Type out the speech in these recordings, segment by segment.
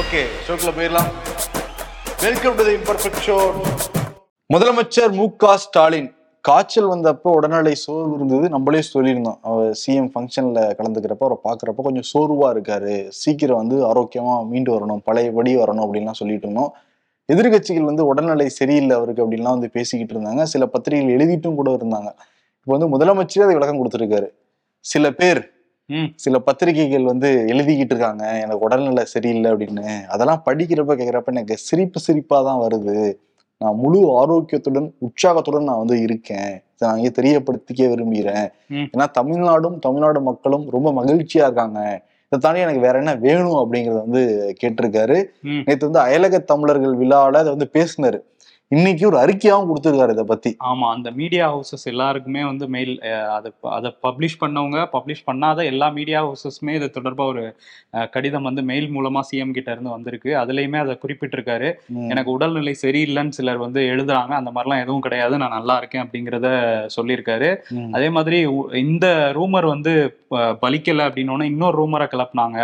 Okay ஷோக்கில் போயிடலாம். Welcome to the imperfect show முதலமைச்சர் மு க ஸ்டாலின் காய்ச்சல் வந்தப்போ உடல்நிலை சோர்வு இருந்தது. நம்மளே சொல்லியிருந்தோம். அவர் சிஎம் ஃபங்க்ஷனில் கலந்துக்கிறப்ப அவரை பார்க்குறப்ப கொஞ்சம் சோர்வாக இருக்காரு. சீக்கிரம் வந்து ஆரோக்கியமாக மீண்டு வரணும் பழையபடி வரணும் அப்படின்லாம் சொல்லிட்டு இருந்தோம். எதிர்கட்சிகள் வந்து உடல்நிலை சரியில்லை அவருக்கு அப்படின்லாம் வந்து பேசிக்கிட்டு இருந்தாங்க. சில பத்திரிகைகள் எழுதிட்டும் கூட இருந்தாங்க. இப்போ வந்து முதலமைச்சரே அதை விளக்கம் கொடுத்துருக்காரு. சில பேர் சில பத்திரிகைகள் வந்து எழுதிக்கிட்டு இருக்காங்க. எனக்கு உடல்நிலை சரியில்லை அப்படின்னு. அதெல்லாம் படிக்கிறப்ப கேட்குறப்ப எனக்கு சிரிப்பு சிரிப்பா தான் வருது. நான் முழு ஆரோக்கியத்துடன் உற்சாகத்துடன் நான் வந்து இருக்கேன். இதை நான் இங்கே தெரியப்படுத்திக்க விரும்புகிறேன். ஏன்னா தமிழ்நாடும் தமிழ்நாடு மக்களும் ரொம்ப மகிழ்ச்சியா இருக்காங்க. இதை தாண்டி எனக்கு வேற என்ன வேணும் அப்படிங்கறத வந்து கேட்டிருக்காரு. நேற்று வந்து அயலக தமிழர்கள் விழாவில் அதை வந்து பேசினாரு. இன்னைக்கு ஒரு அறிக்கையாவும் கொடுத்திருக்காரு இதை பத்தி. ஆமா அந்த மீடியா ஹவுசஸ் எல்லாருக்குமே வந்து மெயில் அதை அதை பப்ளிஷ் பண்ணவங்க பப்ளிஷ் பண்ணாத எல்லா மீடியா ஹவுசஸ்மே இது தொடர்பா ஒரு கடிதம் வந்து மெயில் மூலமா சிஎம் கிட்ட இருந்து வந்திருக்கு. அதுலயுமே அதை குறிப்பிட்டிருக்காரு. எனக்கு உடல்நிலை சரியில்லைன்னு சிலர் வந்து எழுதுறாங்க. அந்த மாதிரிலாம் எதுவும் கிடையாது. நான் நல்லா இருக்கேன் அப்படிங்கிறத சொல்லியிருக்காரு. அதே மாதிரி இந்த ரூமர் வந்து பலிக்கல அப்படின்னோடனே இன்னொரு ரூமரை கிளப்புனாங்க.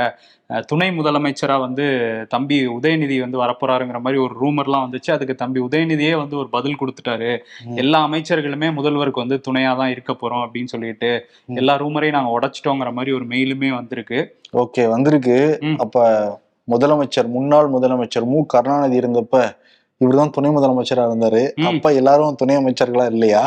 துணை முதலமைச்சரா வந்து தம்பி உதயநிதி வந்து வரப்போறாருங்கிற மாதிரி ஒரு ரூமர்லாம் வந்துச்சு அதுக்கு தம்பி உதயநிதியே வந்து ஒரு பதில் கொடுத்துட்டாரு. எல்லா அமைச்சர்களுமே முதல்வருக்கு வந்து துணையா தான் இருக்க போறோம் அப்படின்னு சொல்லிட்டு. எல்லா ரூமரையும் நாங்க உடைச்சிட்டோங்கிற மாதிரி ஒரு மெயிலுமே வந்திருக்கு ஓகே வந்திருக்கு. அப்ப முதலமைச்சர் முன்னாள் முதலமைச்சர் மு கருணாநிதி இருந்தப்ப இவர்தான் துணை முதலமைச்சரா இருந்தாரு. அப்ப எல்லாரும் துணை அமைச்சர்களா இல்லையா?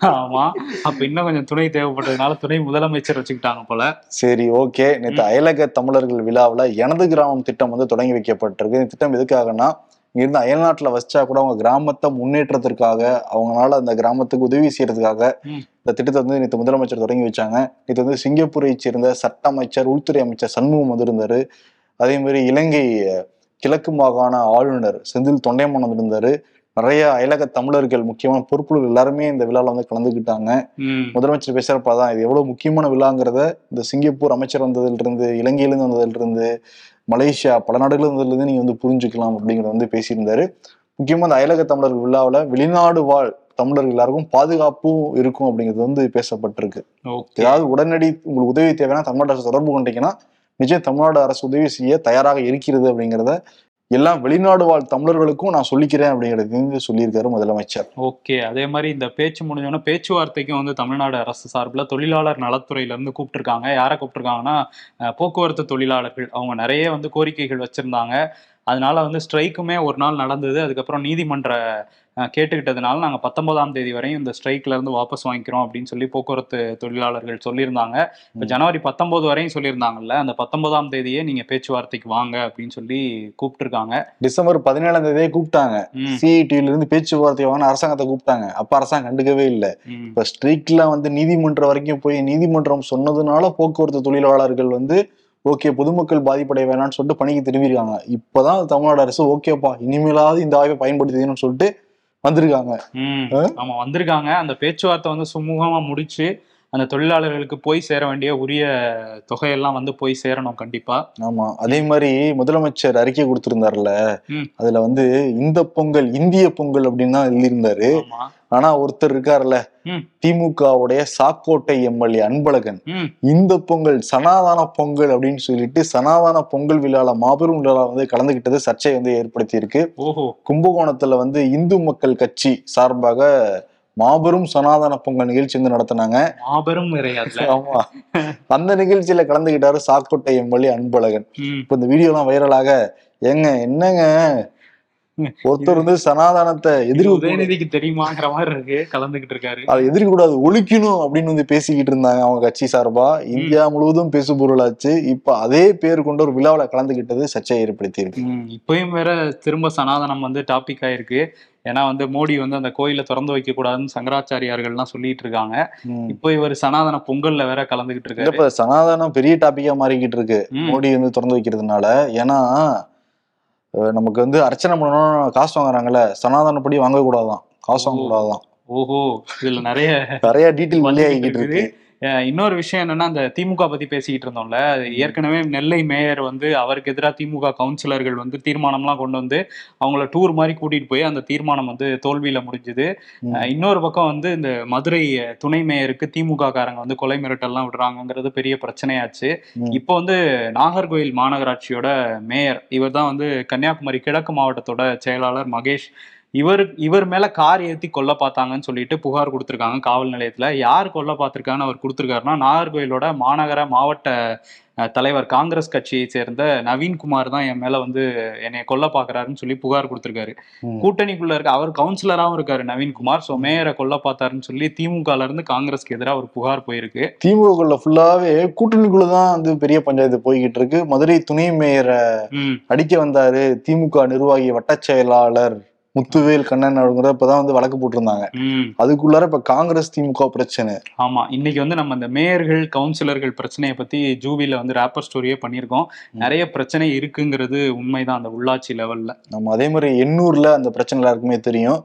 ஆமா. அப்ப இன்னும் கொஞ்சம் துணை தேவைப்பட்டதுனால துணை முதலமைச்சர் வச்சுக்கிட்டாங்க போல. சரி ஓகே. நேற்று அயலக தமிழர்கள் விழாவுல எனது கிராமம் திட்டம் வந்து தொடங்கி வைக்கப்பட்டிருக்கு. இந்த திட்டம் எதுக்காகனா இங்கிருந்து அயல்நாட்டுல வச்சா கூட அவங்க கிராமத்தை முன்னேற்றத்திற்காக அவங்களால அந்த கிராமத்துக்கு உதவி செய்யறதுக்காக. இந்த திட்டத்தை வந்து நேற்று முதலமைச்சர் தொடங்கி வச்சாங்க. நேற்று வந்து சிங்கப்பூரை சேர்ந்த சட்ட அமைச்சர் உள்துறை அமைச்சர் சண்முகம் வந்திருந்தாரு. அதே மாதிரி இலங்கை கிழக்கு மாகாண ஆளுநர் செந்தில் தொண்டைமான் வந்திருந்தாரு நிறைய அயலக தமிழர்கள் முக்கியமான பொறுப்புகள் எல்லாருமே இந்த விழாவில் வந்து கலந்துக்கிட்டாங்க உம் முதலமைச்சர் பேசுறப்ப தான் இது எவ்வளவு முக்கியமான விழாங்கிறத இந்த சிங்கப்பூர் அமைச்சர் வந்ததுல இருந்து இலங்கையிலிருந்து வந்ததுல இருந்து மலேசியா பல நாடுகள் வந்ததுல இருந்து நீங்க வந்து புரிஞ்சுக்கலாம் அப்படிங்கறத வந்து பேசியிருந்தாரு. முக்கியமா இந்த அயலக தமிழர்கள் விழாவுல வெளிநாடு வாழ் தமிழர்கள் எல்லாருக்கும் பாதுகாப்பும் இருக்கும் அப்படிங்கிறது வந்து பேசப்பட்டிருக்கு. ஏதாவது உடனடி உங்களுக்கு உதவி தேவைன்னா தமிழ்நாடு அரசு தொடர்பு கொண்டீங்கன்னா நிச்சயம் தமிழ்நாடு அரசு உதவி செய்ய தயாராக இருக்கிறது அப்படிங்கிறத எல்லாம் வெளிநாடு வாழ் தமிழர்களுக்கும் நான் சொல்லிக்கிறேன் அப்படிங்கிறது சொல்லியிருக்காரு முதலமைச்சர். ஓகே அதே மாதிரி இந்த பேச்சு முடிஞ்சோன்னா பேச்சுவார்த்தைக்கும் வந்து தமிழ்நாடு அரசு சார்பில் தொழிலாளர் நலத்துறையில இருந்து கூப்பிட்டுருக்காங்க. யாரை கூப்பிட்டுருக்காங்கன்னா போக்குவரத்து தொழிலாளர்கள். அவங்க நிறைய வந்து கோரிக்கைகள் வச்சிருந்தாங்க. அதனால வந்து ஸ்ட்ரைக்குமே ஒரு நாள் நடந்தது. அதுக்கப்புறம் நீதிமன்ற கேட்டுக்கிட்டதுனால நாங்கள் பத்தொன்பதாம் தேதி வரையும் இந்த ஸ்ட்ரைக்ல இருந்து வாபஸ் வாங்கிக்கிறோம் அப்படின்னு சொல்லி போக்குவரத்து தொழிலாளர்கள் சொல்லியிருந்தாங்க. இப்போ. ஜனவரி பத்தொன்பது வரையும் சொல்லியிருந்தாங்கல்ல அந்த பத்தொன்பதாம் தேதியே நீங்க பேச்சுவார்த்தைக்கு வாங்க அப்படின்னு சொல்லி கூப்பிட்டுருக்காங்க. டிசம்பர் பதினேழாம் தேதியே கூப்பிட்டாங்க. சிஐடியில இருந்து பேச்சுவார்த்தை வாங்க அரசாங்கத்தை கூப்பிட்டாங்க. அப்ப அரசாங்கம் கண்டுக்கவே இல்லை. இப்ப ஸ்ட்ரீட்ல வந்து நீதிமன்றம் வரைக்கும் போய் நீதிமன்றம் சொன்னதுனால போக்குவரத்து தொழிலாளர்கள் வந்து ஓகே பொதுமக்கள் பாதிப்படைய வேணாம்னு சொல்லிட்டு பணிக்கு திரும்பியிருக்காங்க. இப்பதான் தமிழ்நாடு அரசு ஓகேப்பா இனிமேலாவது இந்த ஆய்வை பயன்படுத்திக்கணும்னு சொல்லிட்டு வந்திருக்காங்க? ஆமா வந்திருக்காங்க. அந்த பேச்சுவார்த்தை வந்து சுமூகமா முடிச்சு அந்த தொழிலாளர்களுக்கு போய் சேர வேண்டிய உரிய தொகையெல்லாம் வந்து போய் சேரணும் கண்டிப்பா. ஆமா. அதே மாதிரி முதலமைச்சர் அறிக்கை கொடுத்திருந்தாருல. அதுல வந்து இந்த பொங்கல் இந்திய பொங்கல் அப்படின்னு தான் எழுதியிருந்தாரு ஆனா ஒருத்தர் இருக்காருல்ல. திமுகவுடைய சாக்கோட்டை எம்எல்ஏ அன்பழகன். இந்த பொங்கல் சனாதன பொங்கல் அப்படின்னு சொல்லிட்டு சனாதன பொங்கல் விழால மாபெரும் விழால வந்து கலந்துகிட்டது சர்ச்சை வந்து ஏற்படுத்தி இருக்கு கும்பகோணத்துல வந்து இந்து மக்கள் கட்சி சார்பாக மாபெரும் சனாதன பொங்கல் நிகழ்ச்சி வந்து நடத்தினாங்க. மாபெரும் ஆமா. அந்த நிகழ்ச்சியில கலந்துகிட்டாரு சாக்கோட்டை எம்எல்ஏ அன்பழகன். இப்ப இந்த வீடியோ எல்லாம் வைரலாக ஏங்க என்னங்க? ஒருத்தர் வந்து சனாதனத்தை எதிர்க்க உதயநிதிக்கு தெரியுமாங்கிற மாதிரி இருக்கு. கலந்துகிட்டு இருக்காரு. அதை எதிர்க்க கூடாது ஒழிக்கணும் அப்படின்னு வந்து பேசிக்கிட்டு இருந்தாங்க அவங்க கட்சி சார்பா. இந்தியா முழுவதும் பேசு பொருளாச்சு. இப்ப அதே பேர் கொண்ட ஒரு விழாவில கலந்துகிட்டது சர்ச்சையை ஏற்படுத்தி இருக்கு இப்பயும் வேற திரும்ப சனாதனம் வந்து டாபிக் ஆயிருக்கு. ஏன்னா வந்து மோடி வந்து அந்த கோயிலை திறந்து வைக்க கூடாதுன்னு சங்கராச்சாரியார்கள்லாம் சொல்லிட்டு இருக்காங்க. இப்போ இவர் சனாதன பொங்கல்ல வேற கலந்துகிட்டு இருக்காரு. இல்லப்ப சனாதனம் பெரிய டாபிக்கா மாறிக்கிட்டு இருக்கு. மோடி வந்து திறந்து வைக்கிறதுனால. ஏன்னா நமக்கு வந்து அர்ச்சனை பண்ணணும் காசு வாங்குறாங்கல்ல சனாதனப்படி வாங்க கூடாதான் காசு வாங்க கூடாதான் ஓஹோ. இதுல நிறைய நிறைய டீட்டெயில் மல்லி ஆகிக்கிட்டு இருக்கு. இன்னொரு விஷயம் என்னன்னா அந்த திமுக பத்தி பேசிக்கிட்டு இருந்தோம்ல ஏற்கனவே நெல்லை மேயர் வந்து அவருக்கு எதிராக திமுக கவுன்சிலர்கள் வந்து தீர்மானம்லாம் கொண்டு வந்து அவங்கள டூர் மாதிரி கூட்டிட்டு போய் அந்த தீர்மானம் வந்து தோல்வியில முடிஞ்சுது. இன்னொரு பக்கம் வந்து இந்த மதுரை துணை மேயருக்கு திமுக காரங்க வந்து கொலை மிரட்டல்லாம் விடுறாங்கங்கிறது பெரிய பிரச்சனையாச்சு. இப்போ வந்து நாகர்கோயில் மாநகராட்சியோட மேயர் இவர் தான் வந்து கன்னியாகுமரி கிழக்கு மாவட்டத்தோட செயலாளர் மகேஷ் இவர் இவர் மேல கார் ஏத்தி கொல்ல பார்த்தாங்கன்னு சொல்லிட்டு புகார் கொடுத்திருக்காங்க காவல் நிலையத்துல. யார் கொல்ல பார்த்திருக்கான்னு அவர் கொடுத்திருக்காருன்னா நாகர்கோயிலோட மாநகர மாவட்ட தலைவர் காங்கிரஸ் கட்சியை சேர்ந்த நவீன்குமார் தான் என் மேல வந்து என்னை கொல்ல பாக்குறாருன்னு சொல்லி புகார் கொடுத்திருக்காரு. கூட்டணிக்குள்ள இருக்க அவர் கவுன்சிலராகவும் இருக்காரு நவீன்குமார் சோ மேயரை கொல்ல பார்த்தாருன்னு சொல்லி திமுகல இருந்து காங்கிரஸ்க்கு எதிராக ஒரு புகார் போயிருக்கு. திமுகக்குள்ள ஃபுல்லாவே கூட்டணிக்குள்ளதான் வந்து பெரிய பஞ்சாயத்து போய்கிட்டு இருக்கு. மதுரை துணை மேயரை அடிக்க வந்தாரு திமுக நிர்வாகி வட்டச் செயலாளர் முத்துவேல் கண்ணன் அப்படிங்கிற இப்பதான் வந்து வழக்கு போட்டிருந்தாங்க. அதுக்குள்ளார இப்ப காங்கிரஸ் திமுக பிரச்சனை. ஆமா இன்னைக்கு வந்து நம்ம இந்த மேயர்கள் கவுன்சிலர்கள் பிரச்சனையை பத்தி ஜூவில வந்து ரேப்பர் ஸ்டோரியே பண்ணியிருக்கோம். நிறைய பிரச்சனை இருக்குங்கிறது உண்மைதான் அந்த உள்ளாட்சி லெவல்ல நம்ம அதே மாதிரி எண்ணூர்ல அந்த பிரச்சனை எல்லாருக்குமே தெரியும்.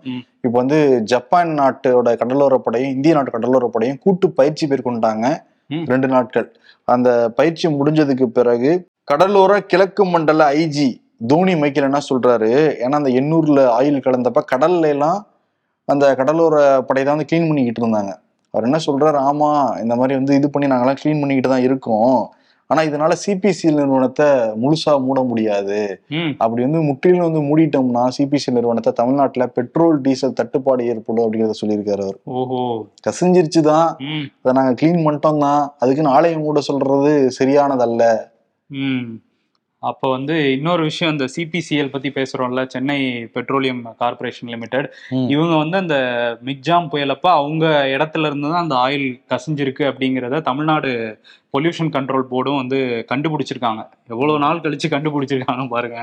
இப்போ வந்து ஜப்பான் நாட்டோட கடலோரப்படையும் இந்திய நாட்டு கடலோரப்படையும் கூட்டு பயிற்சி மேற்கொண்டாங்க. ரெண்டு நாட்கள். அந்த பயிற்சி முடிஞ்சதுக்கு பிறகு கடலோர கிழக்கு மண்டல ஐஜி தோனி மைக்கேல் என்ன சொல்றாரு? ஏன்னா அந்த எண்ணூர்ல ஆயில் கலந்தப்ப கடல்ல எல்லாம் அந்த கடலோர படை தான் வந்து க்ளீன் பண்ணிக்கிட்டு இருந்தாங்க. அவர் என்ன சொல்றாரு? ஆமா இந்த மாதிரி வந்து இது பண்ணி நாங்கெல்லாம் க்ளீன் பண்ணிக்கிட்டு தான் இருக்கோம். ஆனா இதனால சிபிசி நிறுவனத்தை முழுசா மூட முடியாது. அப்படி வந்து முற்றிலும் வந்து மூடிட்டோம்னா சிபிசி நிறுவனத்தை தமிழ்நாட்டுல பெட்ரோல் டீசல் தட்டுப்பாடு ஏற்படும் அப்படிங்கிறத சொல்லியிருக்காரு அவர். ஓஹோ. கசிஞ்சிருச்சு தான் ம். அதை நாங்க க்ளீன் பண்ணிட்டோம் தான் அதுக்குன்னு ஆலயம் மூட சொல்றது சரியானதல்ல. அப்போ வந்து இன்னொரு விஷயம் இந்த சிபிசிஎல் பத்தி பேசுறோம்ல சென்னை பெட்ரோலியம் கார்ப்பரேஷன் லிமிடெட். இவங்க வந்து அந்த மிக்ஜாம் புயலப்ப அவங்க இடத்துல இருந்து தான் அந்த ஆயில் கசிஞ்சிருக்கு அப்படிங்கிறத தமிழ்நாடு பொல்யூஷன் கண்ட்ரோல் போர்டும் வந்து கண்டுபிடிச்சிருக்காங்க. எவ்வளவு நாள் கழிச்சு கண்டுபிடிச்சிருக்காங்க பாருங்க.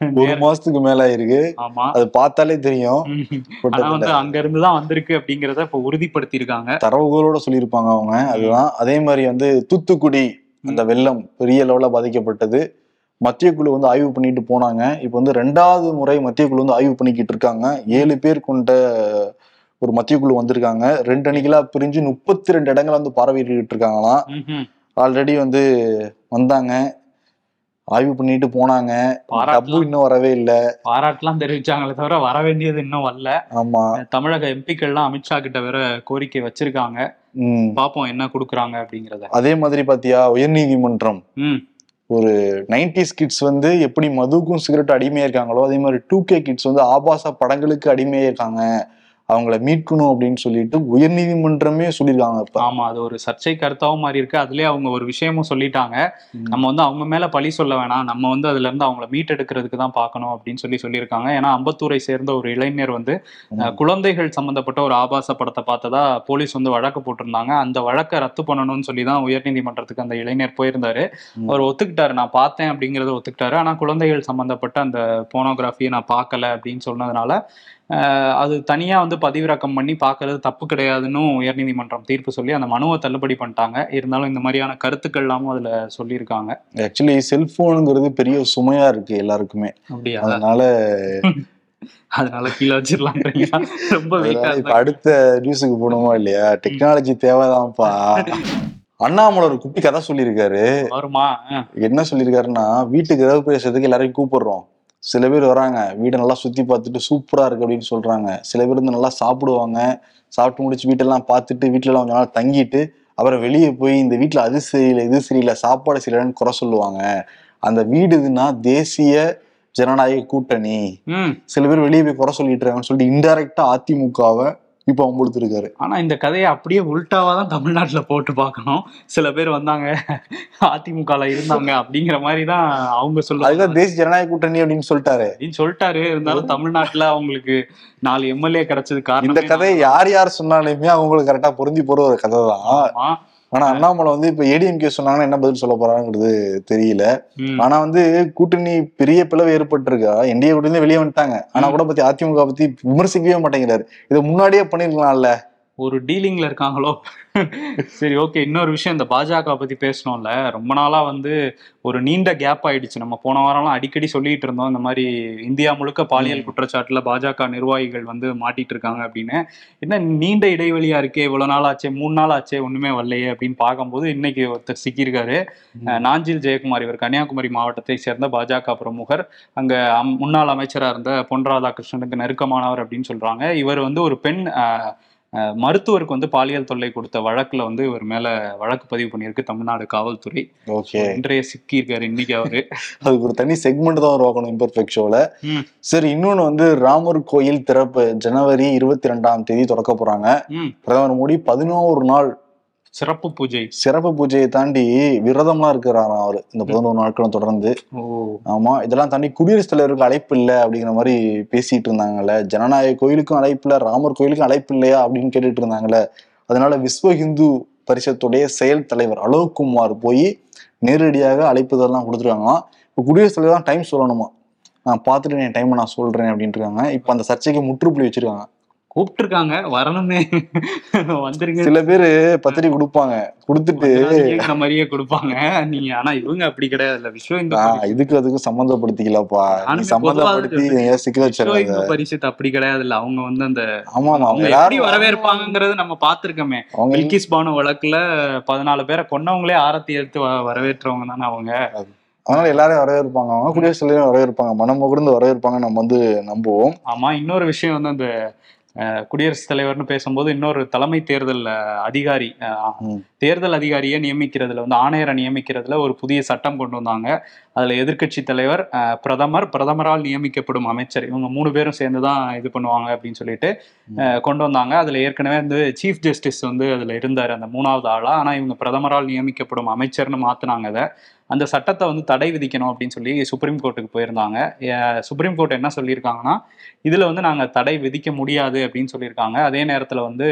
ஒரு மாசத்துக்கு மேல இருக்கு ஆமா. அது பார்த்தாலே தெரியும். ஆனா வந்து அங்க இருந்து தான் வந்திருக்கு அப்படிங்கறத இப்ப உறுதிப்படுத்தி இருக்காங்க தரவுகளோட சொல்லியிருப்பாங்க அவங்க. அதுதான். அதே மாதிரி வந்து தூத்துக்குடி அந்த வெள்ளம் பெரிய லெவல்ல பாதிக்கப்பட்டது. மத்திய குழு வந்து ஆய்வு பண்ணிட்டு போனாங்க. இப்போ வந்து ரெண்டாவது முறை மத்திய குழு வந்து ஆய்வு பண்ணிக்கிட்டு இருக்காங்க. ஏழு பேர் கொண்ட ஒரு மத்திய குழு வந்திருக்காங்க. ரெண்டு அணிகளா பிரிஞ்சு முப்பத்தி ரெண்டு இடங்களை வந்து பார்வையிட்டு இருக்காங்களாம். ஆல்ரெடி வந்து வந்தாங்க. ஆய்வு பண்ணிட்டு போனாங்க. டப்பு இன்னும் வரவே இல்லை. பாராட்டுலாம் தெரிவிச்சாங்களே தவிர வர வேண்டியது இன்னும் வரல. ஆமா. தமிழக எம்பிக்கள்லாம் அமித்ஷா கிட்ட வேற கோரிக்கை வச்சிருக்காங்க. பாப்போம் என்ன கொடுக்குறாங்க அப்படிங்கறத. அதே மாதிரி பாத்தியா உயர்நீதிமன்றம். ஒரு நைன்டிஸ் கிட்ஸ் வந்து எப்படி மதுக்கும் சிகரெட் அடிமையாக இருக்காங்களோ அதே மாதிரி டூ கே கிட்ஸ் வந்து ஆபாச படங்களுக்கு அடிமையாக இருக்காங்க. அவங்கள மீட்கணும் அப்படின்னு சொல்லிட்டு உயர்நீதிமன்றமே சொல்லியிருக்காங்க இப்ப. ஆமா அது ஒரு சர்ச்சை கருத்தாவும் மாறி இருக்கு. அதுலயே அவங்க ஒரு விஷயமும் சொல்லிட்டாங்க. நம்ம வந்து அவங்க மேல பழி சொல்ல வேணாம். நம்ம வந்து அதுல இருந்து அவங்கள மீட்டெடுக்கிறதுக்கு தான் பார்க்கணும் அப்படின்னு சொல்லி சொல்லியிருக்காங்க. ஏன்னா அம்பத்தூரை சேர்ந்த ஒரு இளைஞர் வந்து குழந்தைகள் சம்பந்தப்பட்ட ஒரு ஆபாச படத்தை பார்த்ததா போலீஸ் வந்து வழக்கு போட்டிருந்தாங்க. அந்த வழக்கை ரத்து பண்ணணும்னு சொல்லி தான் உயர்நீதிமன்றத்துக்கு அந்த இளைஞர் போயிருந்தாரு. அவர் ஒத்துக்கிட்டாரு. நான் பார்த்தேன் அப்படிங்கறத ஒத்துக்கிட்டாரு. ஆனா குழந்தைகள் சம்பந்தப்பட்ட அந்த போனோகிராஃபியை நான் பார்க்கல அப்படின்னு சொன்னதுனால அது தனியா வந்து பதிவிறக்கம் பண்ணி பார்க்கறது தப்பு கிடையாதுன்னு உயர்நீதிமன்றம் தீர்ப்பு சொல்லி அந்த மனுவை தள்ளுபடி பண்ணிட்டாங்க. இருந்தாலும் இந்த மாதிரியான கருத்துக்கள் எல்லாமும் அதுல சொல்லியிருக்காங்க. ஆக்சுவலி செல்போனுங்கிறது பெரிய சுமையா இருக்கு எல்லாருக்குமே. அப்படியா? அதனால அதனால கீழே வச்சிடலான்றீங்களா ரொம்ப இப்ப அடுத்த நியூஸுக்கு போகணுமா இல்லையா? டெக்னாலஜி தேவைதான்ப்பா. அண்ணாமலை ஒரு குட்டி கதை சொல்லியிருக்காரு. வருமா? என்ன சொல்லியிருக்காருன்னா வீட்டுக்கு ஏதாவது பேசுறதுக்கு எல்லாரையும் கூப்பிடுறோம். சில பேர் வராங்க வீடை நல்லா சுத்தி பார்த்துட்டு சூப்பரா இருக்கு அப்படின்னு சொல்றாங்க. சில பேர் வந்து நல்லா சாப்பிடுவாங்க. சாப்பிட்டு முடிச்சு வீட்டெல்லாம் பார்த்துட்டு வீட்டுல எல்லாம் கொஞ்ச நாள் தங்கிட்டு அப்புறம் வெளியே போய் இந்த வீட்டுல அது சரியில்லை இது சரியில்லை சாப்பாடு சரியில்லைன்னு குறை சொல்லுவாங்க. அந்த வீடு இதுன்னா தேசிய ஜனநாயக கூட்டணி. சில பேர் வெளியே போய் குறை சொல்லிட்டு இருக்காங்கன்னு சொல்லிட்டு இன்டைரக்டா அதிமுகவை இப்ப அம்புழுத்து இருக்காரு ஆனா இந்த கதையை அப்படியே உல்டாவா தான் தமிழ்நாட்டுல போட்டு பார்க்கணும். சில பேர் வந்தாங்க அதிமுகல இருந்தாங்க அப்படிங்கிற மாதிரி தான் அவங்க சொல்லுவாங்க. அதுதான் தேசிய ஜனநாயக கூட்டணி அப்படின்னு சொல்லிட்டாரு. அப்படின்னு சொல்லிட்டாரு. இருந்தாலும் தமிழ்நாட்டுல அவங்களுக்கு நாலு எம்எல்ஏ கிடைச்சது இந்த காரணம் கதை யார் யார் சொன்னாலுமே அவங்களுக்கு கரெக்டா பொருந்தி போற ஒரு கதை தான் ஆனா அண்ணாமலை வந்து இப்ப ஏடிஎம்கே சொன்னாங்கன்னா என்ன பதில் சொல்ல போறாங்கிறது தெரியல. ஆனா வந்து கூட்டணி பெரிய பிளவு ஏற்பட்டிருக்கா? என்டிஏ கூட்டணி வெளியே வந்துட்டாங்க. ஆனா கூட பத்தி அதிமுக பத்தி விமர்சிக்கவே மாட்டேங்கிறாரு. இதை முன்னாடியே பண்ணிருக்கலாம்ல. ஒரு டீலிங்ல இருக்காங்களோ? சரி ஓகே இன்னொரு விஷயம் இந்த பாஜக பத்தி பேசணும்ல. ரொம்ப நாளா வந்து ஒரு நீண்ட கேப் ஆயிடுச்சு. நம்ம போன வாரம்லாம் அடிக்கடி சொல்லிட்டு இருந்தோம் இந்த மாதிரி இந்தியா முழுக்க பாலியல் குற்றச்சாட்டுல பாஜக நிர்வாகிகள் வந்து மாட்டிட்டு இருக்காங்க அப்படின்னு. என்ன நீண்ட இடைவெளியா இருக்கே இவ்வளவு நாள் ஆச்சே மூணு நாள் ஆச்சே ஒண்ணுமே வரலையே அப்படின்னு பார்க்கும்போது இன்னைக்கு ஒருத்தர் சிக்கியிருக்காரு. நாஞ்சில் ஜெயக்குமார் இவர் கன்னியாகுமரி மாவட்டத்தை சேர்ந்த பாஜக பிரமுகர். அங்க முன்னாள் அமைச்சரா இருந்த பொன் ராதாகிருஷ்ணனுக்கு நெருக்கமானவர் அப்படின்னு சொல்றாங்க. இவர் வந்து ஒரு பெண் மருத்துவருக்கு வந்து பாலியல் தொல்லை கொடுத்த வழக்குல வந்து இவர் மேல வழக்கு பதிவு பண்ணியிருக்கு தமிழ்நாடு காவல்துறை. ஓகே. இன்றைய சிக்கி இருக்காரு இன்னைக்கு அவரு. அதுக்கு ஒரு தனி செக்மெண்ட் தான் உருவாக்கணும் இம்பர்ஃபெக்ட் ஷோல. சரி இன்னொன்னு வந்து ராமர் கோயில் திறப்பு ஜனவரி இருபத்தி ரெண்டாம் தேதி திறக்க போறாங்க. பிரதமர் மோடி பதினோரு நாள் சிறப்பு பூஜை. சிறப்பு பூஜையை தாண்டி விரதம்லாம் இருக்கிறாராம் அவரு. இந்த பதினோரு நாட்களும் தொடர்ந்து. ஆமா இதெல்லாம் தாண்டி குடியரசுத் தலைவருக்கு அழைப்பு இல்லை அப்படிங்கிற மாதிரி பேசிட்டு இருந்தாங்கல்ல. ஜனநாயக கோயிலுக்கும் அழைப்பு இல்லை ராமர் கோயிலுக்கும் அழைப்பு இல்லையா அப்படின்னு கேட்டுட்டு இருந்தாங்கல்ல. அதனால விஸ்வ இந்து பரிஷத்துடைய செயல் தலைவர் அலோக் குமார் போய் நேரடியாக அழைப்புதெல்லாம் கொடுத்துருக்காங்களாம் இப்போ குடியரசுத் தலைவர் தான் டைம் சொல்லணுமா? நான் பார்த்துட்டு என் டைமை நான் சொல்றேன் அப்படின்ட்டு இருக்காங்க. இப்போ அந்த சர்ச்சைக்கு முற்றுப்புள்ளி வச்சிருக்காங்க. கூப்பிட்டுருக்காங்க வரணுமே வந்துருங்க. சில பேரு பத்திரிக்கை கொடுப்பாங்க. கொடுத்துட்டு கேக்குற மாதிரியே கொடுப்பாங்க. நீங்க ஆனா இவங்க அப்படி கிடையாது இல்ல. விஸ்வ இந்து இதுக்கு அதுக்கும் சம்மந்தப்படுத்திக்கலாப்பா சம்மந்தப்படுத்தி பொதுவா ஏன் சிக்க விஸ்வ வச்சிடாத. இந்து பரிஷத் அப்படி கிடையாது இல்ல. அவங்க வந்து அந்த ஆமா அவங்க எப்படி எல்லாரும் வரவேற்பாங்கங்கிறது நம்ம பாத்திருக்கோமே அவங்க பில்கிஸ் பானு வழக்குல பதினாலு பேரை கொன்னவங்களே ஆரத்தி எடுத்து வரவேற்றவங்க தானே அவங்க. அதனால எல்லாரையும் வரவேற்பாங்க. அவங்க குடியரசுத் தலைவரும் வரவேற்பாங்க. மனம் முகர்ந்து வரவேற்பாங்க. நம்ம வந்து நம்புவோம். ஆமா இன்னொரு விஷயம் வந்து அந்த குடியரசுத் தலைவர்னு பேசும்போது இன்னொரு தலைமை தேர்தல் அதிகாரி. தேர்தல் அதிகாரியை நியமிக்கிறதுல வந்து ஆணையரை நியமிக்கிறதுல ஒரு புதிய சட்டம் கொண்டு வந்தாங்க. அதுல எதிர்க்கட்சி தலைவர் அஹ், பிரதமர் பிரதமரால் நியமிக்கப்படும் அமைச்சர். இவங்க மூணு பேரும் சேர்ந்து தான் இது பண்ணுவாங்க அப்படின்னு சொல்லிட்டு அஹ், கொண்டு வந்தாங்க. அதுல ஏற்கனவே வந்து சீஃப் ஜஸ்டிஸ் வந்து அதுல இருந்தார் அந்த மூணாவது ஆளா. ஆனா இவங்க பிரதமரால் நியமிக்கப்படும் அமைச்சர்னு மாத்துனாங்க அதை. அந்த சட்டத்தை வந்து தடை விதிக்கணும் அப்படின்னு சொல்லி சுப்ரீம் கோர்ட்டுக்கு போயிருந்தாங்க. சுப்ரீம் கோர்ட் என்ன சொல்லியிருக்காங்கன்னா இதுல வந்து நாங்க தடை விதிக்க முடியாது அப்படின்னு சொல்லியிருக்காங்க. அதே நேரத்துல வந்து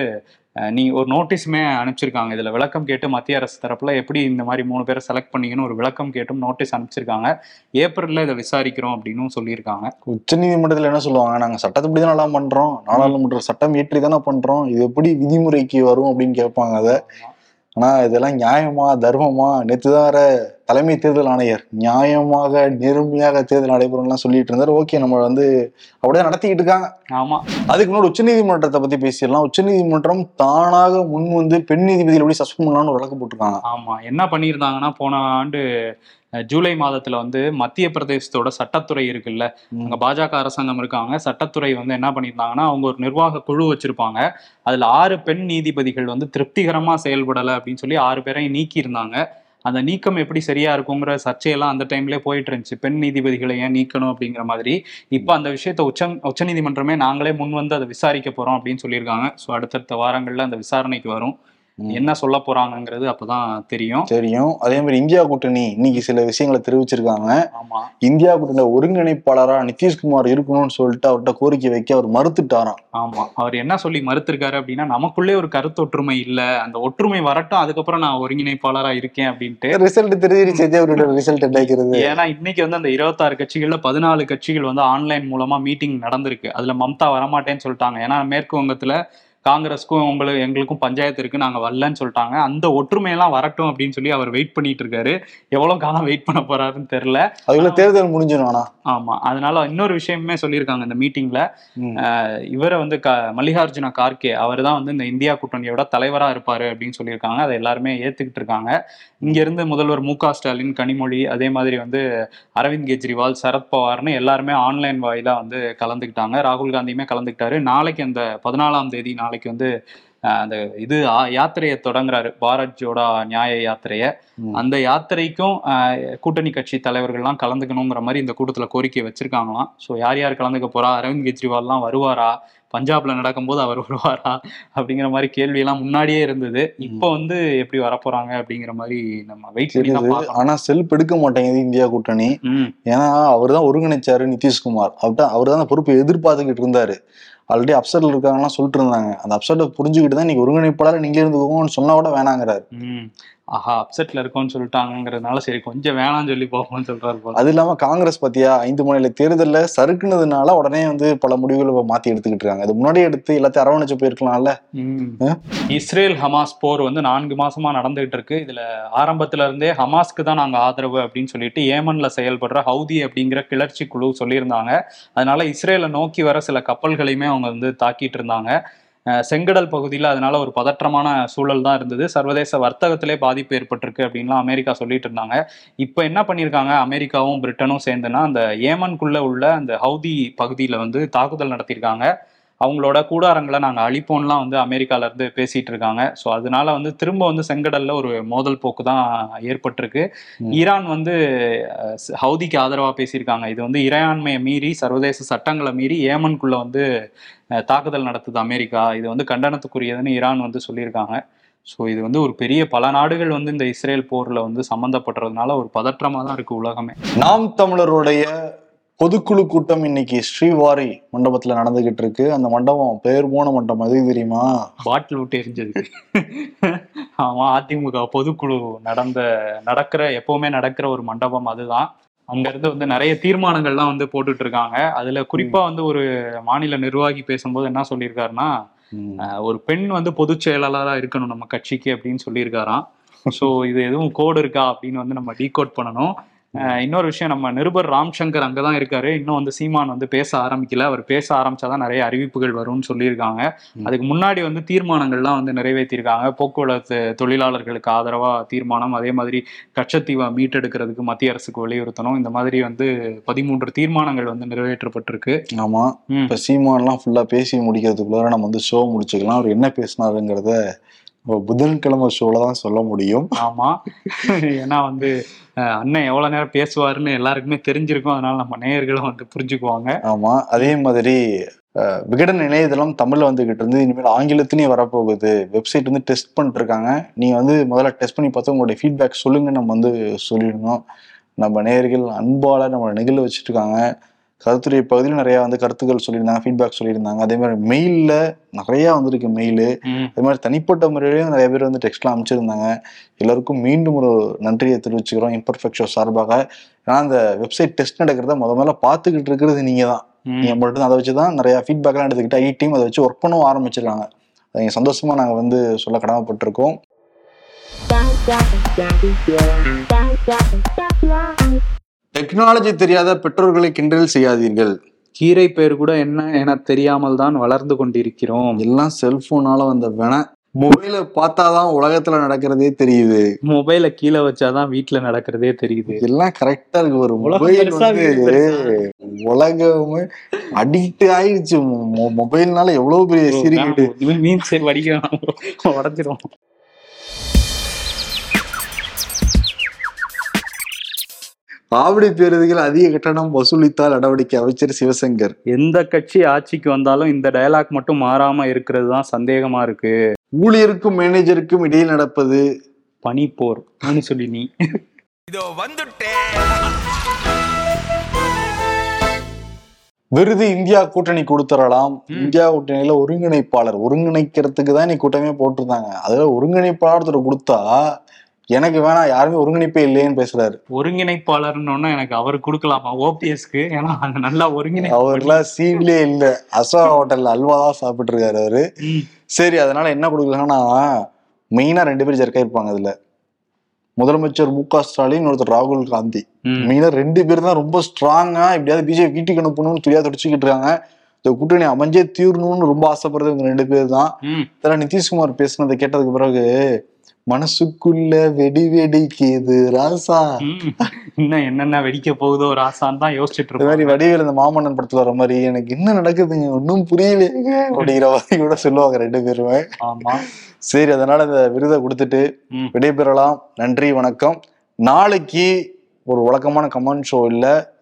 நீ ஒரு நோட்டீஸுமே அனுப்பிச்சிருக்காங்க. இதுல விளக்கம் கேட்டு மத்திய அரசு தரப்புல எப்படி இந்த மாதிரி மூணு பேரை செலக்ட் பண்ணிக்கணும் ஒரு விளக்கம் கேட்டும் நோட்டீஸ் அனுப்பிச்சிருக்காங்க. ஏப்ரல்ல இதை விசாரிக்கிறோம் அப்படின்னும் சொல்லியிருக்காங்க. உச்ச நீதிமன்றத்துல என்ன சொல்லுவாங்க நாங்க சட்டத்துப்படி தான் நல்லா பண்றோம். நாடாளுமன்ற சட்டம் இயற்றி தானே பண்றோம். இது எப்படி விதிமுறைக்கு வரும்? அப்படின்னு கேட்பாங்க அதை. ஆனா இதெல்லாம் நியாயமா தர்மமா வேற தலைமை தேர்தல் ஆணையர் நியாயமாக நேர்மையாக தேர்தல் நடைபெறும்லாம் சொல்லிட்டு இருந்தாரு. ஓகே நம்ம வந்து அப்படியே நடத்திக்கிட்டு இருக்காங்க. ஆமா. அதுக்கு முன்னாடி உச்சநீதிமன்றத்தை பத்தி பேசிடலாம். உச்சநீதிமன்றம் தானாக முன் வந்து பெண் நீதிபதிகள் எப்படி சஸ்பெண்ட் பண்ணலாம்னு ஒரு வழக்கு போட்டிருக்காங்க. ஆமா. என்ன பண்ணியிருந்தாங்கன்னா போன ஆண்டு ஜூலை மாதத்துல வந்து மத்திய பிரதேசத்தோட சட்டத்துறை இருக்குல்ல அங்க பாஜக அரசாங்கம் இருக்காங்க. சட்டத்துறை வந்து என்ன பண்ணியிருந்தாங்கன்னா அவங்க ஒரு நிர்வாக குழு வச்சிருப்பாங்க. அதுல ஆறு பெண் நீதிபதிகள் வந்து திருப்திகரமா செயல்படலை அப்படின்னு சொல்லி ஆறு பேரையும் நீக்கி இருந்தாங்க அந்த நீக்கம் எப்படி சரியா இருக்குங்கிற சர்ச்சையெல்லாம் அந்த டைம்லயே போயிட்டு இருந்துச்சு. பெண் நீதிபதிகளை ஏன் நீக்கணும் அப்படிங்கிற மாதிரி. இப்போ அந்த விஷயத்த உச்ச உச்சநீதிமன்றமே நாங்களே முன் வந்து அதை விசாரிக்க போறோம் அப்படின்னு சொல்லியிருக்காங்க. ஸோ அடுத்தடுத்த வாரங்கள்ல அந்த விசாரணைக்கு வரும். என்ன சொல்ல போறாங்கங்கிறது அப்பதான் தெரியும். தெரியும். அதே மாதிரி இந்தியா கூட்டணி இன்னைக்கு சில விஷயங்களை தெரிவிச்சிருக்காங்க. ஆமா. இந்தியா கூட்டணி ஒருங்கிணைப்பாளரா நிதிஷ்குமார் இருக்கணும்னு சொல்லிட்டு அவர்கிட்ட கோரிக்கை வைக்க அவர் மறுத்துட்டாராம். ஆமா. அவர் என்ன சொல்லி மறுத்திருக்காரு அப்படின்னா நமக்குள்ளே ஒரு கருத்து ஒற்றுமை இல்ல. அந்த ஒற்றுமை வரட்டும் அதுக்கப்புறம் நான் ஒருங்கிணைப்பாளரா இருக்கேன் அப்படின்ட்டு. ரிசல்ட் தெரிஞ்சிருச்சு அவரோட ரிசல்ட் என்னைக்கிறது ஏன்னா இன்னைக்கு வந்து அந்த இருபத்தாறு கட்சிகள்ல பதினாலு கட்சிகள் வந்து ஆன்லைன் மூலமா மீட்டிங் நடந்திருக்கு. அதுல மம்தா வரமாட்டேன்னு சொல்லிட்டாங்க. ஏன்னா மேற்கு வங்கத்துல காங்கிரஸ்க்கும் உங்களுக்கு எங்களுக்கும் பஞ்சாயத்து இருக்கு நாங்க வரலன்னு சொல்லிட்டாங்க. அந்த ஒற்றுமையெல்லாம் வரட்டும் அப்படின்னு சொல்லி அவர் வெயிட் பண்ணிட்டு இருக்காரு. எவ்வளவு காலம் வெயிட் பண்ண போறாருன்னு தெரியல. அதுக்குள்ள தேர்தல் முடிஞ்சிடும் ஆனா. ஆமா. அதனால இன்னொரு விஷயமே சொல்லியிருக்காங்க இந்த மீட்டிங்ல. இவரை வந்து க மல்லிகார்ஜுன கார்கே அவர் தான் வந்து இந்த இந்தியா கூட்டணியோட தலைவரா இருப்பாரு அப்படின்னு சொல்லியிருக்காங்க. அதை எல்லாருமே ஏத்துக்கிட்டு இருக்காங்க. இங்க இருந்து முதல்வர் மு க ஸ்டாலின் கனிமொழி அதே மாதிரி வந்து அரவிந்த் கெஜ்ரிவால் சரத்பவார்னு எல்லாருமே ஆன்லைன் வாயிலா வந்து கலந்துக்கிட்டாங்க. ராகுல் காந்தியுமே கலந்துக்கிட்டாரு. நாளைக்கு அந்த பதினாலாம் தேதி நாளைக்கு வந்து அந்த இது யாத்திரையை தொடங்குறாரு. பாரத் ஜோடா நியாய யாத்திரையை. அந்த யாத்திரைக்கும் கூட்டணி கட்சி தலைவர்கள்லாம் கலந்துக்கணுங்கிற மாதிரி இந்த கூட்டத்துல கோரிக்கை வச்சிருக்காங்களாம். ஸோ யார் யார் கலந்துக்க போறா? அரவிந்த் கெஜ்ரிவால்லாம் வருவாரா? பஞ்சாப்ல நடக்கும்போது அவர் வருவாரா? அப்படிங்கிற மாதிரி கேள்வி எல்லாம் முன்னாடியே இருந்தது. இப்போ வந்து எப்படி வரப்போறாங்க அப்படிங்கிற மாதிரி நம்ம வெயிட் ஆனா செல்ஃப் எடுக்க மாட்டேங்குது இந்தியா கூட்டணி. ஏன்னா அவர் தான் ஒருங்கிணைச்சாரு நிதிஷ்குமார். அவர்தான் அவர் தான் அந்த பொறுப்பை எதிர்பார்த்துக்கிட்டு இருந்தாரு. ஆல்ரெடி அப்செட்ல இருக்காங்கலாம் சொல்லிட்டு இருந்தாங்க. அந்த அப்செட்டை புரிஞ்சுக்கிட்டு தான் இன்னைக்கு ஒருங்கிணைப்பாளர் நீங்க இருந்துக்கோங்கன்னு சொன்னா கூட வேணாங்கிறாரு. ஆஹா அப்செட்ல இருக்கோம்னு சொல்லிட்டாங்கிறதுனால சரி கொஞ்சம் வேணாம்னு சொல்லி பார்ப்போம்னு சொல்றாரு போல. அது இல்லாம காங்கிரஸ் பாத்தியா ஐந்து மாநில தேர்தல்ல சறுக்குனதுனால உடனே வந்து பல முடிவுகளை மாத்தி எடுத்துக்கிட்டு இருக்காங்க. அது முன்னாடியே எடுத்து எல்லாத்தையும் அரவணைச்சு போயிருக்கலாம்ல? இஸ்ரேல் ஹமாஸ் போர் வந்து நான்கு மாசமா நடந்துகிட்டு இருக்கு. இதுல ஆரம்பத்துல இருந்தே ஹமாஸ்க்கு தான் நாங்க ஆதரவு அப்படின்னு சொல்லிட்டு ஏமன்ல செயல்படுற ஹவுதி அப்படிங்கிற கிளர்ச்சி குழு சொல்லியிருந்தாங்க. அதனால இஸ்ரேலை நோக்கி வர சில கப்பல்களையுமே அவங்க வந்து தாக்கிட்டு இருந்தாங்க. செங்கடல் பகுதியில் அதனால ஒரு பதற்றமான சூழல் தான் இருந்தது. சர்வதேச வர்த்தகத்திலே பாதிப்பு ஏற்பட்டிருக்கு அப்படின்லாம் அமெரிக்கா சொல்லிட்டு இருந்தாங்க. இப்போ என்ன பண்ணியிருக்காங்க? அமெரிக்காவும் பிரிட்டனும் சேர்ந்துன்னா அந்த ஏமனுக்குள்ள உள்ள அந்த ஹவுதி பகுதியில் வந்து தாக்குதல் நடத்தியிருக்காங்க. அவங்களோட கூடாரங்களை நாங்கள் அழிப்போம்லாம் வந்து அமெரிக்கால இருந்து பேசிட்டு இருக்காங்க. ஸோ அதனால வந்து திரும்ப வந்து செங்கடல்ல ஒரு மோதல் போக்கு தான் ஏற்பட்டிருக்கு. ஈரான் வந்து ஹவுதிக்கு ஆதரவா பேசியிருக்காங்க. இது வந்து இறையாண்மையை மீறி சர்வதேச சட்டங்களை மீறி ஏமனுக்குள்ள வந்து தாக்குதல் நடத்துது அமெரிக்கா. இது வந்து கண்டனத்துக்குரியதுன்னு ஈரான் வந்து சொல்லியிருக்காங்க. ஸோ இது வந்து ஒரு பெரிய பல நாடுகள் வந்து இந்த இஸ்ரேல் போர்ல வந்து சம்மந்தப்படுறதுனால ஒரு பதற்றமா தான் இருக்கு உலகமே. நாம் தமிழருடைய பொதுக்குழு கூட்டம் இன்னைக்கு ஸ்ரீவாரி மண்டபத்துல நடந்துகிட்டு இருக்கு. அந்த மண்டபம் பேர் போன மண்டபம். எது தெரியுமா? பாட்டில் விட்டு எரிஞ்சதுக்கு ஆமா அதிமுக பொதுக்குழு நடந்த நடக்கிற எப்பவுமே நடக்கிற ஒரு மண்டபம் அதுதான். அங்க இருந்து வந்து நிறைய தீர்மானங்கள்லாம் வந்து போட்டுட்டு இருக்காங்க அதுல குறிப்பா வந்து ஒரு மாநில நிர்வாகி பேசும்போது என்ன சொல்லியிருக்காருன்னா ஒரு பெண் வந்து பொதுச் செயலாளரா இருக்கணும் நம்ம கட்சிக்கு அப்படின்னு சொல்லியிருக்காராம். ஸோ இது எதுவும் கோடு இருக்கா அப்படின்னு வந்து நம்ம டீகோட் பண்ணணும். இன்னொரு விஷயம் நம்ம நிருபர் ராம்சங்கர் அங்கதான் இருக்காரு. இன்னும் வந்து சீமான் வந்து பேச ஆரம்பிக்கல. அவர் பேச ஆரம்பிச்சாதான் நிறைய அறிவிப்புகள் வரும்னு சொல்லியிருக்காங்க. அதுக்கு முன்னாடி வந்து தீர்மானங்கள்லாம் வந்து நிறைவேற்றியிருக்காங்க. போக்குவரத்து தொழிலாளர்களுக்கு ஆதரவா தீர்மானம் அதே மாதிரி கச்சத்தீவை மீட்டெடுக்கிறதுக்கு மத்திய அரசுக்கு வலியுறுத்தணும். இந்த மாதிரி வந்து பதிமூன்று தீர்மானங்கள் வந்து நிறைவேற்றப்பட்டிருக்கு. ஆமா. ம். இப்ப சீமான்லாம் ஃபுல்லா பேசி முடிக்கிறதுக்குள்ளார நம்ம வந்து ஷோ முடிச்சுக்கலாம். அவர் என்ன பேசினாருங்கிறத புதன்கிழமை ஷோல தான் சொல்ல முடியும். ஆமா. ஏன்னா வந்து அண்ணன் எவ்வளவு நேரம் பேசுவாருன்னு எல்லாருக்குமே தெரிஞ்சிருக்கும். அதனால நம்ம நேயர்களும் வந்து புரிஞ்சுக்குவாங்க. ஆமா. அதே மாதிரி விகடன் இணையதளம் தமிழ்ல வந்துகிட்டு இருந்து இனிமேல் ஆங்கிலத்திலேயே வரப்போகுது. வெப்சைட் வந்து டெஸ்ட் பண்ணிட்டு இருக்காங்க நீங்க வந்து முதல்ல டெஸ்ட் பண்ணி பார்த்து உங்களுடைய ஃபீட்பேக் சொல்லுங்க நம்ம வந்து சொல்லியிருந்தோம். நம்ம நேயர்கள் அன்பால நம்ம நிகழ வச்சுட்டு இருக்காங்க கருத்துரை பகுதியில் நிறைய வந்து கருத்துக்கள் சொல்லியிருந்தாங்க ஃபீட்பேக் சொல்லியிருந்தாங்க. அதே மாதிரி மெயில்ல நிறைய வந்திருக்கு மெயிலு அதே மாதிரி தனிப்பட்ட முறையிலையும் நிறைய பேர் வந்து டெக்ஸ்ட்லாம் அனுப்பிச்சிருந்தாங்க. எல்லாருக்கும் மீண்டும் ஒரு நன்றியை தெரிவிச்சுக்கிறோம் இம்பர்ஃபெக்ட் ஷோ சார்பாக. ஏன்னா அந்த வெப்சைட் டெஸ்ட் நடக்கிறத முத முதல்ல பார்த்துக்கிட்டு இருக்கிறது நீங்க தான் ம். நீங்க மட்டும் அதை வச்சு தான் நிறைய ஃபீட்பேக்லாம் எடுத்துக்கிட்டு ஐ டீம் அதை வச்சு ஒர்க் பண்ணவும் ஆரம்பிச்சிருக்காங்க. அதை நீங்க சந்தோஷமா நாங்க வந்து சொல்ல கடமைப்பட்டிருக்கோம். டெக்னாலஜி தெரியாத பெற்றோர்களை கிண்டல் செய்யாதீர்கள். கீரை பேர் கூட என்ன என தெரியாமல் தான் வளர்ந்து கொண்டிருக்கிறோம். எல்லாம் செல்போனால வந்த வேண மொபைலை பார்த்தாதான் உலகத்துல நடக்கிறதே தெரியுது. மொபைலை கீழே வச்சாதான் வீட்டுல நடக்கிறதே தெரியுது. எல்லாம் கரெக்டா இருக்கு. ஒரு மொபைல் வந்து. உலகமே அடிக்ட் ஆயிடுச்சு மொபைல்னால எவ்வளவு பெரிய இவன் மீன் சரி வடிக்க உடஞ்சிரும் ஆவடி பேருந்துகள் அதிக கட்டணம் வசூலித்தால் நடவடிக்கை அமைச்சர் சிவசங்கர். எந்த கட்சி ஆட்சிக்கு வந்தாலும் இந்த டயலாக் மட்டும் மாறாம இருக்கிறது தான் சந்தேகமா இருக்கு. ஊழியருக்கும் மேனேஜருக்கும் இடையில் நடப்பது பனிப்போர். சொல்லி நீ. விருது இந்தியா கூட்டணி கொடுத்துடலாம் இந்தியா கூட்டணியில ஒருங்கிணைப்பாளர். ஒருங்கிணைக்கிறதுக்கு தான் நீ கூட்டமே போட்டிருந்தாங்க. அதுல ஒருங்கிணைப்பாளர் கொடுத்தா எனக்கு வேணாம் யாருமே ஒருங்கிணைப்பே இல்லையேன்னு பேசுறாரு. ஒருங்கிணைப்பாளர்னு எனக்கு அவர் கொடுக்கலாமா? ஓபிஎஸ்க்கு? ஏன்னா அது நல்லா ஒருங்கிணை அவர்லாம் சீன்லயே இல்ல. அசோகா ஹோட்டல்ல அல்வா தான் சாப்பிட்டு இருக்காரு அவரு. சரி அதனால என்ன கொடுக்கலாம்னா மெயினா ரெண்டு பேரும் ஜெர்க்கா இருப்பாங்க அதுல. முதலமைச்சர் மு க ஸ்டாலின் ஒருத்தர் ராகுல் காந்தி. மெயினா ரெண்டு பேரும் தான் ரொம்ப ஸ்ட்ராங்கா எப்படியாவது பிஜேபி வீட்டுக்கு அனுப்பணும்னு துடியா துடிச்சுக்கிட்டு இருக்காங்க. இந்த கூட்டணி அமைஞ்சே தீரணும்னு ரொம்ப ஆசைப்படுறது இவங்க ரெண்டு பேர் தான். நிதிஷ்குமார் பேசுனதை கேட்டதுக்கு பிறகு மனசுக்குள்ள வெடி வெடிக்குது ராசா. இன்னும் என்னென்ன வெடிக்க போகுதோ ஆசான் தான் யோசிச்சுட்டு இந்த மாதிரி வடிவேல் இந்த மாமன்னன் படத்துல வர மாதிரி எனக்கு என்ன நடக்குதுங்க? ஒன்றும் புரியலையேங்க அப்படிங்கிற மாதிரி கூட சொல்லுவாங்க ரெண்டு பேருமே. ஆமா. சரி அதனால இந்த விருதை கொடுத்துட்டு. விடைபெறலாம். நன்றி வணக்கம். நாளைக்கு ஒரு வழக்கமான கமெண்ட் ஷோ இல்ல.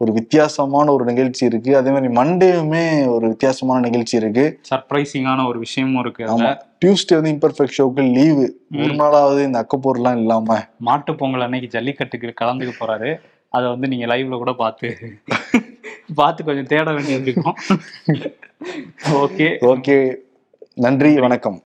ஒரு வித்தியாசமான ஒரு நிகழ்ச்சி இருக்கு. அதே மாதிரி மண்டேவுமே ஒரு வித்தியாசமான நிகழ்ச்சி இருக்கு. சர்ப்ரைசிங்கான ஒரு விஷயமும் இருக்கு ஆமா. டியூஸ்டே வந்து இம்பர்ஃபெக்ட் ஷோக்கு லீவு ஒரு நாளாவது இந்த அக்கப்போர்லாம் இல்லாம. மாட்டு பொங்கல் அன்னைக்கு ஜல்லிக்கட்டுக்கு கலந்துக்க போறாரு. அதை வந்து நீங்க லைவ்ல கூட பார்த்து பார்த்து கொஞ்சம் தேட வேண்டியது இருக்கும். ஓகே ஓகே நன்றி வணக்கம்.